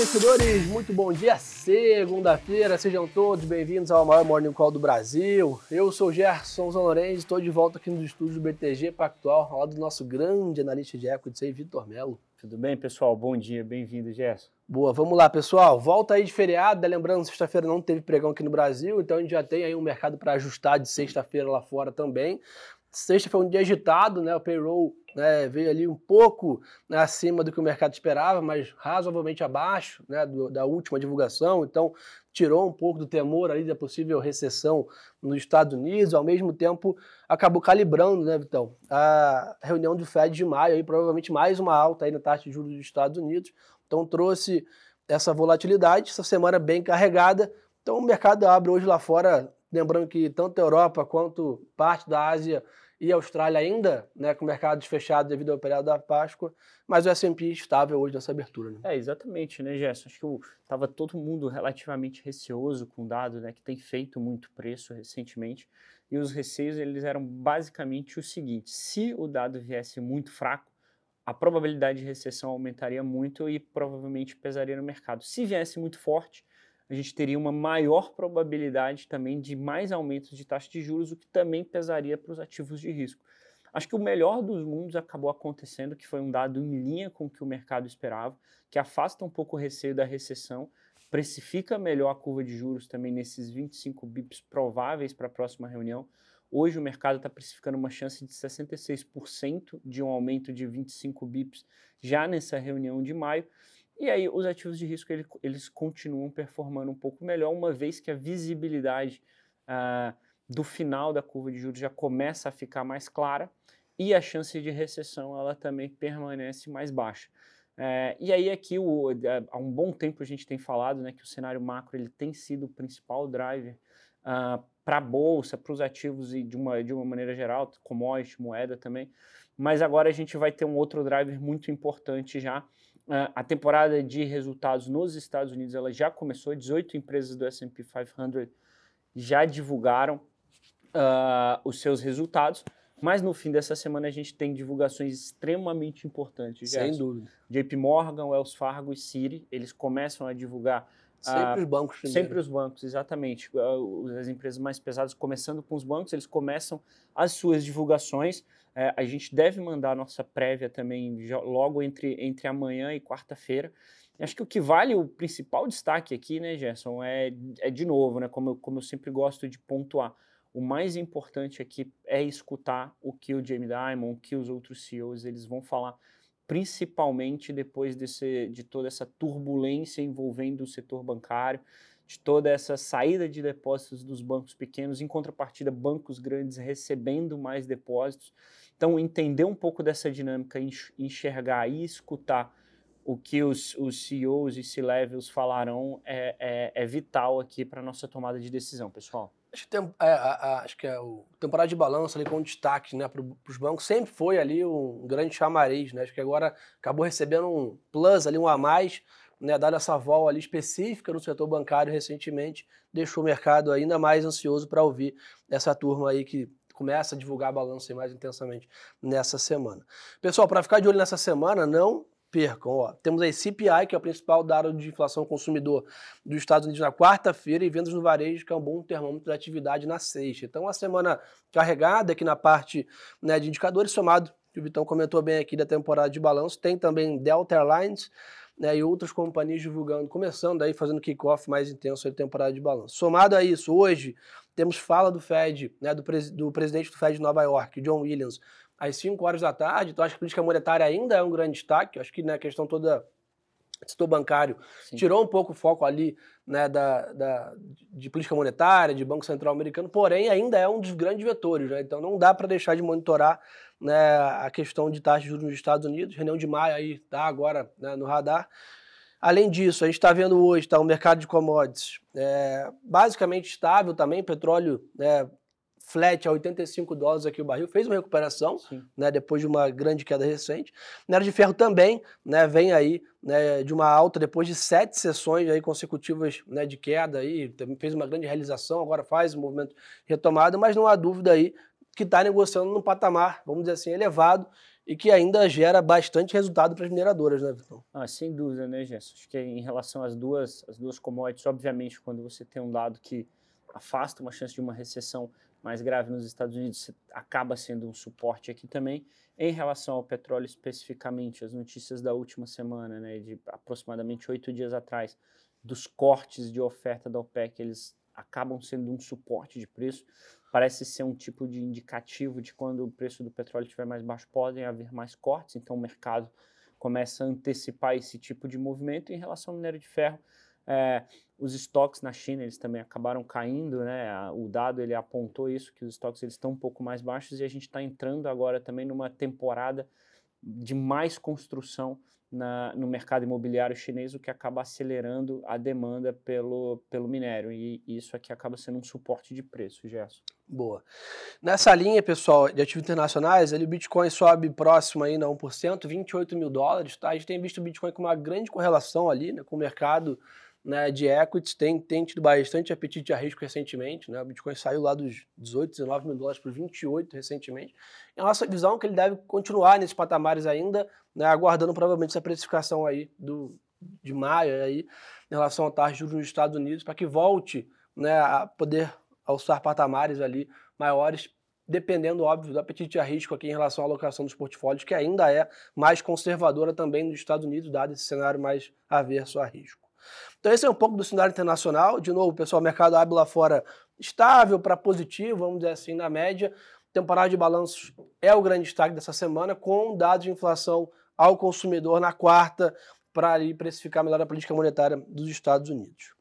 investidores, muito bom dia, segunda-feira, sejam todos bem-vindos ao maior Morning Call do Brasil. Eu sou Gerson Zanorenzi, estou de volta aqui nos estúdios do BTG Pactual, ao lado do nosso grande analista de equities aí, Vitor Melo. Tudo bem, pessoal? Bom dia, bem-vindo, Gerson. Boa, vamos lá, pessoal. Volta aí de feriado, né? lembrando, sexta-feira não teve pregão aqui no Brasil, então a gente já tem aí um mercado para ajustar de sexta-feira lá fora também. Sexta foi um dia agitado, né? O payroll né, veio ali um pouco acima do que o mercado esperava, mas razoavelmente abaixo né, do, da última divulgação. Então, tirou um pouco do temor ali da possível recessão nos Estados Unidos. Ao mesmo tempo, acabou calibrando, né, Vitão, a reunião do Fed de maio, aí, provavelmente mais uma alta aí na taxa de juros dos Estados Unidos. Então, trouxe essa volatilidade, essa semana bem carregada. Então, o mercado abre hoje lá fora Lembrando que tanto a Europa quanto parte da Ásia e a Austrália ainda né, com mercados fechados devido ao período da Páscoa, mas o S&P estável hoje nessa abertura. Né? É, exatamente, né, Gerson? Acho que estava todo mundo relativamente receoso com o dado, né, que tem feito muito preço recentemente, e os receios eles eram basicamente o seguinte, se o dado viesse muito fraco, a probabilidade de recessão aumentaria muito e provavelmente pesaria no mercado. Se viesse muito forte, a gente teria uma maior probabilidade também de mais aumentos de taxa de juros, o que também pesaria para os ativos de risco. Acho que o melhor dos mundos acabou acontecendo, que foi um dado em linha com o que o mercado esperava, que afasta um pouco o receio da recessão, precifica melhor a curva de juros também nesses 25 bips prováveis para a próxima reunião. Hoje o mercado está precificando uma chance de 66% de um aumento de 25 bips já nessa reunião de maio. E aí os ativos de risco ele, eles continuam performando um pouco melhor, uma vez que a visibilidade uh, do final da curva de juros já começa a ficar mais clara e a chance de recessão ela também permanece mais baixa. É, e aí aqui o, é, há um bom tempo a gente tem falado né, que o cenário macro ele tem sido o principal driver uh, para a bolsa, para os ativos e de uma, de uma maneira geral, commodity, moeda também. Mas agora a gente vai ter um outro driver muito importante já, a temporada de resultados nos Estados Unidos ela já começou, 18 empresas do S&P 500 já divulgaram uh, os seus resultados, mas no fim dessa semana a gente tem divulgações extremamente importantes. Sem dúvida. JP Morgan, Wells Fargo e Citi, eles começam a divulgar Sempre ah, os bancos primeiro. Sempre os bancos, exatamente. As empresas mais pesadas, começando com os bancos, eles começam as suas divulgações. É, a gente deve mandar a nossa prévia também logo entre, entre amanhã e quarta-feira. Acho que o que vale o principal destaque aqui, né, Gerson, é, é de novo, né, como eu, como eu sempre gosto de pontuar, o mais importante aqui é escutar o que o Jamie Dimon, o que os outros CEOs eles vão falar principalmente depois desse, de toda essa turbulência envolvendo o setor bancário, de toda essa saída de depósitos dos bancos pequenos, em contrapartida, bancos grandes recebendo mais depósitos. Então, entender um pouco dessa dinâmica, enxergar e escutar o que os, os CEOs e C-levels falarão é, é, é vital aqui para a nossa tomada de decisão, pessoal. Acho que, tem, é, a, acho que é o temporada de balanço ali com destaque né, para os bancos sempre foi ali um grande chamariz, né? Acho que agora acabou recebendo um plus ali, um a mais, né, dado essa volta ali específica no setor bancário recentemente, deixou o mercado ainda mais ansioso para ouvir essa turma aí que começa a divulgar balanço mais intensamente nessa semana. Pessoal, para ficar de olho nessa semana, não percam. Ó. Temos aí CPI, que é o principal dado de inflação consumidor dos Estados Unidos na quarta-feira, e vendas no varejo, que é um bom termômetro da atividade na sexta. Então, uma semana carregada aqui na parte né, de indicadores, somado, que o Vitão comentou bem aqui da temporada de balanço. Tem também Delta Airlines né, e outras companhias divulgando, começando aí, fazendo kickoff mais intenso da temporada de balanço. Somado a isso, hoje temos fala do Fed, né, do, pres do presidente do Fed de Nova York, John Williams, às 5 horas da tarde. Então, acho que a política monetária ainda é um grande destaque. Acho que na né, questão toda setor bancário Sim. tirou um pouco o foco ali né, da, da, de política monetária, de Banco Central Americano, porém ainda é um dos grandes vetores. Né? Então não dá para deixar de monitorar né, a questão de taxas de juros nos Estados Unidos. Reunião de maio aí está agora né, no radar. Além disso, a gente está vendo hoje tá, o mercado de commodities é, basicamente estável também, petróleo né, flat a 85 dólares aqui o barril, fez uma recuperação, né, depois de uma grande queda recente. Minério de ferro também, né, vem aí né, de uma alta depois de sete sessões aí consecutivas né, de queda aí, fez uma grande realização, agora faz um movimento retomado, mas não há dúvida aí que está negociando num patamar, vamos dizer assim, elevado e que ainda gera bastante resultado para as mineradoras, né, Vitão? Ah, sem dúvida, né, Gerson? Acho que em relação às duas, às duas commodities, obviamente, quando você tem um dado que afasta uma chance de uma recessão mais grave nos Estados Unidos, acaba sendo um suporte aqui também. Em relação ao petróleo especificamente, as notícias da última semana, né, de aproximadamente oito dias atrás, dos cortes de oferta da OPEC, eles acabam sendo um suporte de preço. Parece ser um tipo de indicativo de quando o preço do petróleo estiver mais baixo, podem haver mais cortes, então o mercado começa a antecipar esse tipo de movimento. Em relação ao minério de ferro, é, os estoques na China eles também acabaram caindo, né? O dado ele apontou isso que os estoques eles estão um pouco mais baixos e a gente está entrando agora também numa temporada de mais construção na, no mercado imobiliário chinês, o que acaba acelerando a demanda pelo, pelo minério. E, isso aqui acaba sendo um suporte de preço, Gerson. Boa. Nessa linha, pessoal, de ativos internacionais, ele, o Bitcoin sobe próximo aí a 1%, 28 mil dólares. Tá? A gente tem visto o Bitcoin com uma grande correlação ali né, com o mercado né, de equities, tem, tem tido bastante apetite a risco recentemente. Né? O Bitcoin saiu lá dos 18, 19 mil dólares para 28 recentemente. E a nossa visão é que ele deve continuar nesses patamares ainda, né, aguardando provavelmente essa precificação aí do, de maio aí, em relação à taxa de juros nos Estados Unidos, para que volte né, a poder alçar patamares ali maiores, dependendo, óbvio, do apetite a risco aqui em relação à alocação dos portfólios, que ainda é mais conservadora também nos Estados Unidos, dado esse cenário mais averso a risco. Então esse é um pouco do cenário internacional. De novo, pessoal, o mercado abre lá fora estável para positivo, vamos dizer assim, na média. Temporada de balanços é o grande destaque dessa semana, com dados de inflação ao consumidor na quarta, para precificar melhor a política monetária dos Estados Unidos.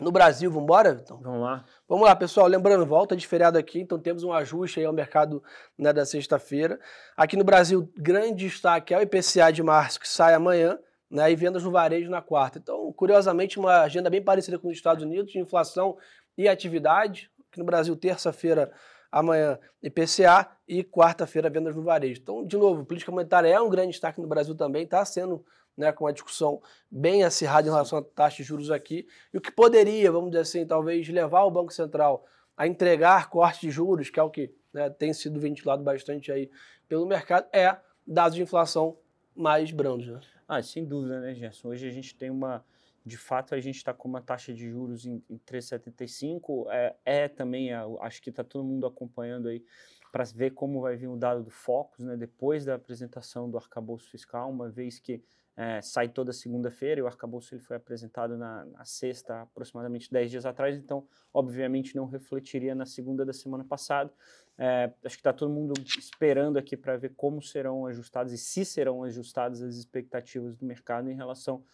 No Brasil, vamos embora, Então? Vamos lá. Vamos lá, pessoal. Lembrando, volta de feriado aqui, então temos um ajuste aí ao mercado né, da sexta-feira. Aqui no Brasil, grande destaque é o IPCA de março, que sai amanhã né, e vendas no varejo na quarta. Então, curiosamente, uma agenda bem parecida com os Estados Unidos, de inflação e atividade. Aqui no Brasil, terça-feira, amanhã, IPCA e quarta-feira, vendas no varejo. Então, de novo, política monetária é um grande destaque no Brasil também, está sendo né, com uma discussão bem acirrada em relação à taxa de juros aqui, e o que poderia, vamos dizer assim, talvez levar o Banco Central a entregar corte de juros, que é o que né, tem sido ventilado bastante aí pelo mercado, é dados de inflação mais brandos. Né? Ah, sem dúvida, né, Gerson? Hoje a gente tem uma. De fato, a gente está com uma taxa de juros em, em 3,75. É, é também, acho que está todo mundo acompanhando aí para ver como vai vir o dado do Focus, né, depois da apresentação do arcabouço fiscal, uma vez que é, sai toda segunda-feira e o arcabouço ele foi apresentado na, na, sexta, aproximadamente 10 dias atrás, então, obviamente, não refletiria na segunda da semana passada. É, acho que está todo mundo esperando aqui para ver como serão ajustadas e se serão ajustadas as expectativas do mercado em relação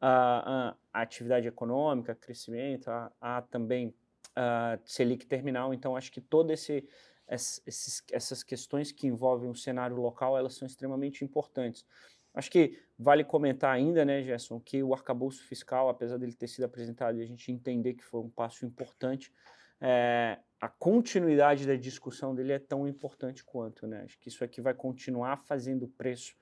à, atividade econômica, crescimento, a, a também a Selic terminal. Então, acho que todo esse essas questões que envolvem o cenário local, elas são extremamente importantes. Acho que vale comentar ainda, né, Gerson, que o arcabouço fiscal, apesar dele ter sido apresentado e a gente entender que foi um passo importante, é, a continuidade da discussão dele é tão importante quanto, né? Acho que isso aqui vai continuar fazendo preço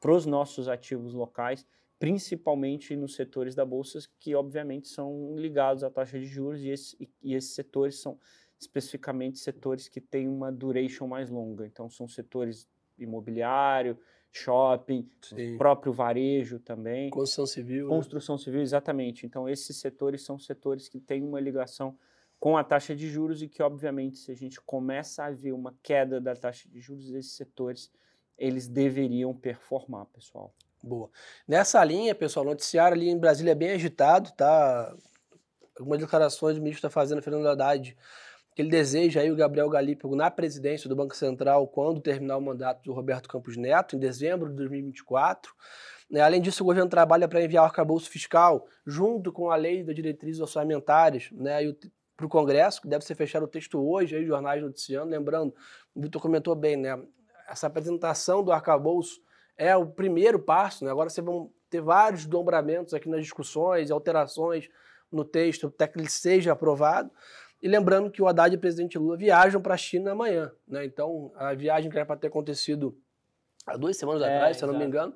para os nossos ativos locais, principalmente nos setores da bolsa que obviamente são ligados à taxa de juros e, esse, e esses setores são especificamente setores que têm uma duration mais longa. Então são setores imobiliário, shopping, próprio varejo também. Construção civil. Né? Construção né? civil, exatamente. Então esses setores são setores que têm uma ligação com a taxa de juros e que, obviamente, se a gente começa a ver uma queda da taxa de juros, esses setores eles deveriam performar, pessoal. Boa. Nessa linha, pessoal, o noticiário ali em Brasília é bem agitado, tá? Algumas declarações do ministro está fazendo, Fernando Haddad, que ele deseja aí o Gabriel Galípolo na presidência do Banco Central quando terminar o mandato do Roberto Campos Neto, em dezembro de 2024. Né? Além disso, o governo trabalha para enviar o arcabouço fiscal junto com a lei das diretrizes orçamentárias né? para o Congresso, que deve ser fechado o texto hoje, aí, jornais noticiando. Lembrando, o Vitor comentou bem, né? Essa apresentação do arcabouço é o primeiro passo, né? Agora vocês vão ter vários dobramentos aqui nas discussões, alterações no texto, até que ele seja aprovado. E lembrando que o Haddad e o presidente Lula viajam para a China amanhã, né? Então, a viagem que era para ter acontecido há duas semanas é, atrás, se eu não me engano,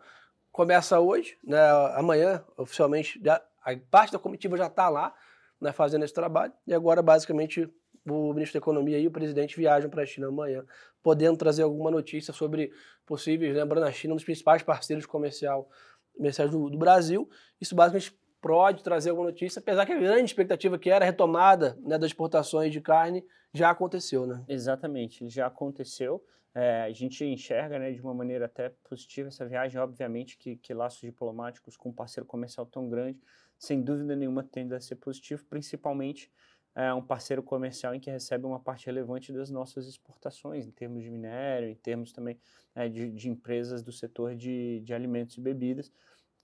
começa hoje, né? Amanhã, oficialmente, já, a parte da comitiva já está lá, né, fazendo esse trabalho. E agora, basicamente, o ministro da Economia e o presidente viajam para a China amanhã, podendo trazer alguma notícia sobre possíveis, lembrando a China, um dos principais parceiros comercial, comerciais do, do Brasil. Isso basicamente pode trazer alguma notícia, apesar que a grande expectativa que era a retomada né, das exportações de carne já aconteceu, né? Exatamente, já aconteceu. É, a gente enxerga né, de uma maneira até positiva essa viagem, obviamente que, que laços diplomáticos com um parceiro comercial tão grande, sem dúvida nenhuma tende a ser positivo, principalmente é, um parceiro comercial em que recebe uma parte relevante das nossas exportações, em termos de minério, em termos também é, de, de, empresas do setor de, de alimentos e bebidas,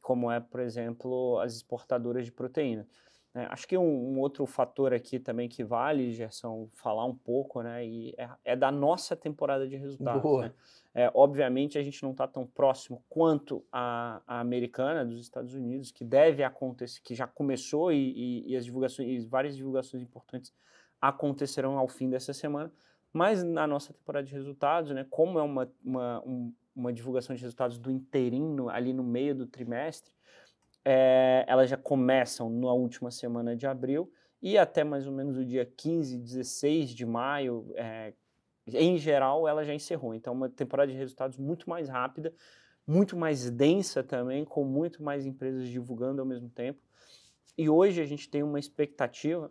como é, por exemplo, as exportadoras de proteína. É, acho que um, um, outro fator aqui também que vale, Gerson, falar um pouco, né, e é, é da nossa temporada de resultados. Né? É, obviamente a gente não está tão próximo quanto a, a, americana dos Estados Unidos, que deve acontecer, que já começou e, e, e as divulgações, e várias divulgações importantes acontecerão ao fim dessa semana. Mas na nossa temporada de resultados, né, como é uma, uma, um, uma divulgação de resultados do inteirinho ali no meio do trimestre, é, elas já começam na última semana de abril e até mais ou menos o dia 15, 16 de maio, é, em geral, ela já encerrou. Então, uma temporada de resultados muito mais rápida, muito mais densa também, com muito mais empresas divulgando ao mesmo tempo. E hoje a gente tem uma expectativa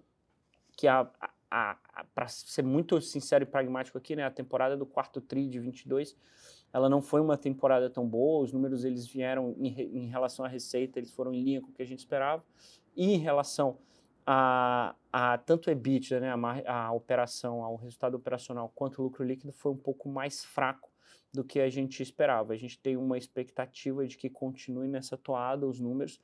que, a, para ser muito sincero e pragmático aqui, né, a temporada do quarto TRI de 22 ela não foi uma temporada tão boa, os números eles vieram em, em relação à receita, eles foram em linha com o que a gente esperava, e em relação a, a tanto EBITDA, né, a, a operação, ao resultado operacional, quanto o lucro líquido foi um pouco mais fraco do que a gente esperava. A gente tem uma expectativa de que continue nessa toada os números,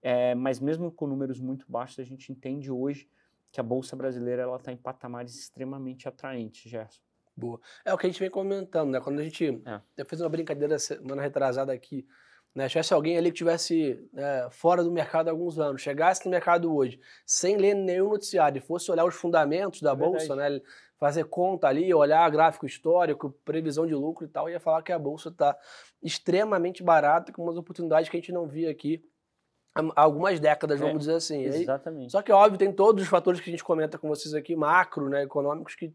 é, mas mesmo com números muito baixos, a gente entende hoje que a Bolsa Brasileira está em patamares extremamente atraentes, Gerson. Boa. É o que a gente vem comentando, né? Quando a gente é. fez uma brincadeira semana retrasada aqui, né? Tivesse alguém ali que tivesse é, fora do mercado há alguns anos, chegasse no mercado hoje, sem ler nenhum noticiário, e fosse olhar os fundamentos da é bolsa, né? Fazer conta ali, olhar gráfico histórico, previsão de lucro e tal, ia falar que a bolsa está extremamente barata, com umas oportunidades que a gente não via aqui há algumas décadas, vamos é, dizer assim. Exatamente. Aí, só que, óbvio, tem todos os fatores que a gente comenta com vocês aqui, macro, né, econômicos, que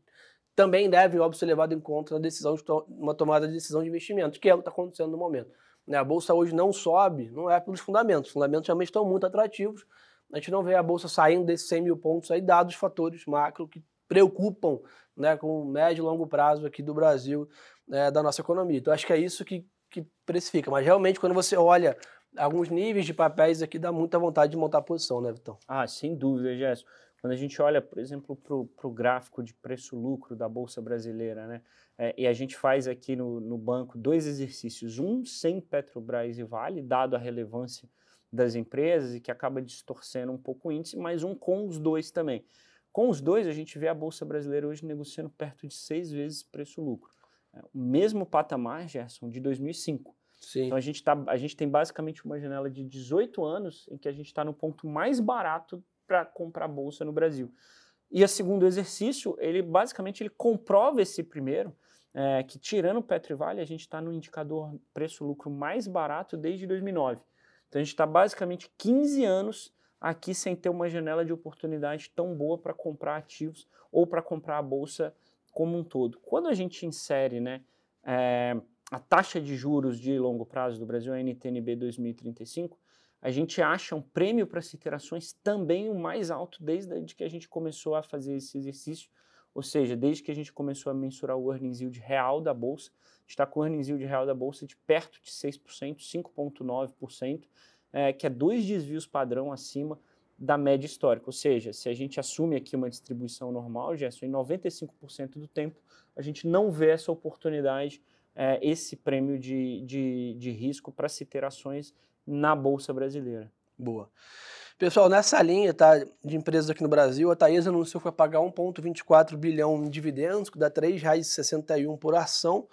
também devem, óbvio, ser levados em conta na decisão de to uma tomada de decisão de investimento, que é o que está acontecendo no momento. Né? A bolsa hoje não sobe, não é pelos fundamentos. Os fundamentos realmente estão muito atrativos. A gente não vê a bolsa saindo desses 100 mil pontos aí, dados fatores macro que preocupam né, com o médio e longo prazo aqui do Brasil, né, da nossa economia. Então, acho que é isso que, que precifica. Mas realmente, quando você olha alguns níveis de papéis aqui, dá muita vontade de montar posição, né, Vitão? Ah, sem dúvida, Gerson. Quando a gente olha, por exemplo, para o gráfico de preço-lucro da Bolsa Brasileira, né? É, e a gente faz aqui no, no banco dois exercícios, um sem Petrobras e Vale, dado a relevância das empresas e que acaba distorcendo um pouco o índice, mas um com os dois também. Com os dois, a gente vê a Bolsa Brasileira hoje negociando perto de seis vezes preço-lucro. É, o mesmo patamar, Gerson, de 2005. Sim. Então a gente, tá, a gente tem basicamente uma janela de 18 anos em que a gente está no ponto mais barato para comprar bolsa no Brasil. E o segundo exercício, ele basicamente ele comprova esse primeiro, é, que tirando o Petro e Vale, a gente está no indicador preço-lucro mais barato desde 2009. Então a gente está basicamente 15 anos aqui sem ter uma janela de oportunidade tão boa para comprar ativos ou para comprar a bolsa como um todo. Quando a gente insere né, é, a taxa de juros de longo prazo do Brasil, a NTNB 2035, a gente acha um prêmio para as iterações também o mais alto desde que a gente começou a fazer esse exercício, ou seja, desde que a gente começou a mensurar o earnings yield real da bolsa, está com o earnings yield real da bolsa de perto de 6%, 5,9%, é, que é dois desvios padrão acima da média histórica. Ou seja, se a gente assume aqui uma distribuição normal, Gerson, em 95% do tempo a gente não vê essa oportunidade, é, esse prêmio de, de, de risco para se ter ações na Bolsa Brasileira. Boa. Pessoal, nessa linha tá, de empresas aqui no Brasil, a Taesa anunciou que vai pagar 1,24 bilhão em dividendos, que dá R$ 3,61 por ação,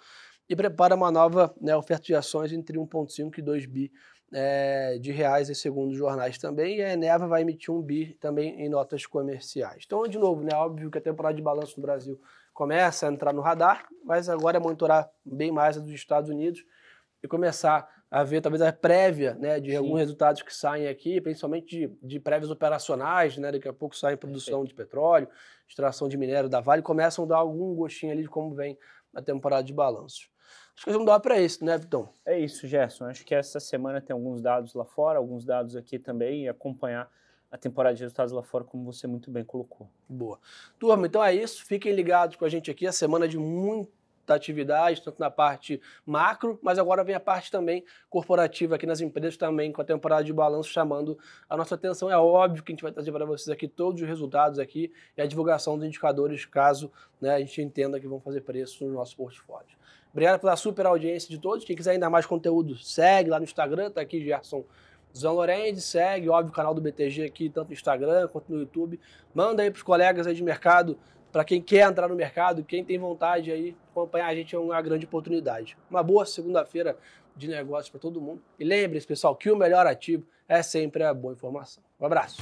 e prepara uma nova né, oferta de ações entre 1,5 e 2 bi é, de reais, segundo os jornais também, e a Eneva vai emitir um bi também em notas comerciais. Então, de novo, né, óbvio que a temporada de balanço no Brasil começa a entrar no radar, mas agora é monitorar bem mais a dos Estados Unidos e começar a ver talvez a prévia né, de Sim. alguns resultados que saem aqui, principalmente de, de prévias operacionais, né? Daqui a pouco sai produção de petróleo, extração de minério da Vale, começam a dar algum gostinho ali de como vem a temporada de balanços. Acho que vamos dar para isso, né, Vitão? É isso, Gerson. Acho que essa semana tem alguns dados lá fora, alguns dados aqui também, e acompanhar a temporada de resultados lá fora, como você muito bem colocou. Boa. Turma, então é isso. Fiquem ligados com a gente aqui. A semana de muita atividade, tanto na parte macro, mas agora vem a parte também corporativa aqui nas empresas também, com a temporada de balanço chamando a nossa atenção. É óbvio que a gente vai trazer para vocês aqui todos os resultados aqui e a divulgação dos indicadores, caso né, a gente entenda que vão fazer preço no nosso portfólio. Obrigado pela super audiência de todos. Quem quiser ainda mais conteúdo, segue lá no Instagram, tá aqui Gerson Zan Lorenzi, segue, óbvio, o canal do BTG aqui, tanto no Instagram quanto no YouTube. Manda aí para os colegas aí de mercado, para quem quer entrar no mercado, quem tem vontade aí, acompanhar a gente é uma grande oportunidade. Uma boa segunda-feira de negócios para todo mundo. E lembre-se, pessoal, que o melhor ativo é sempre a boa informação. Um abraço.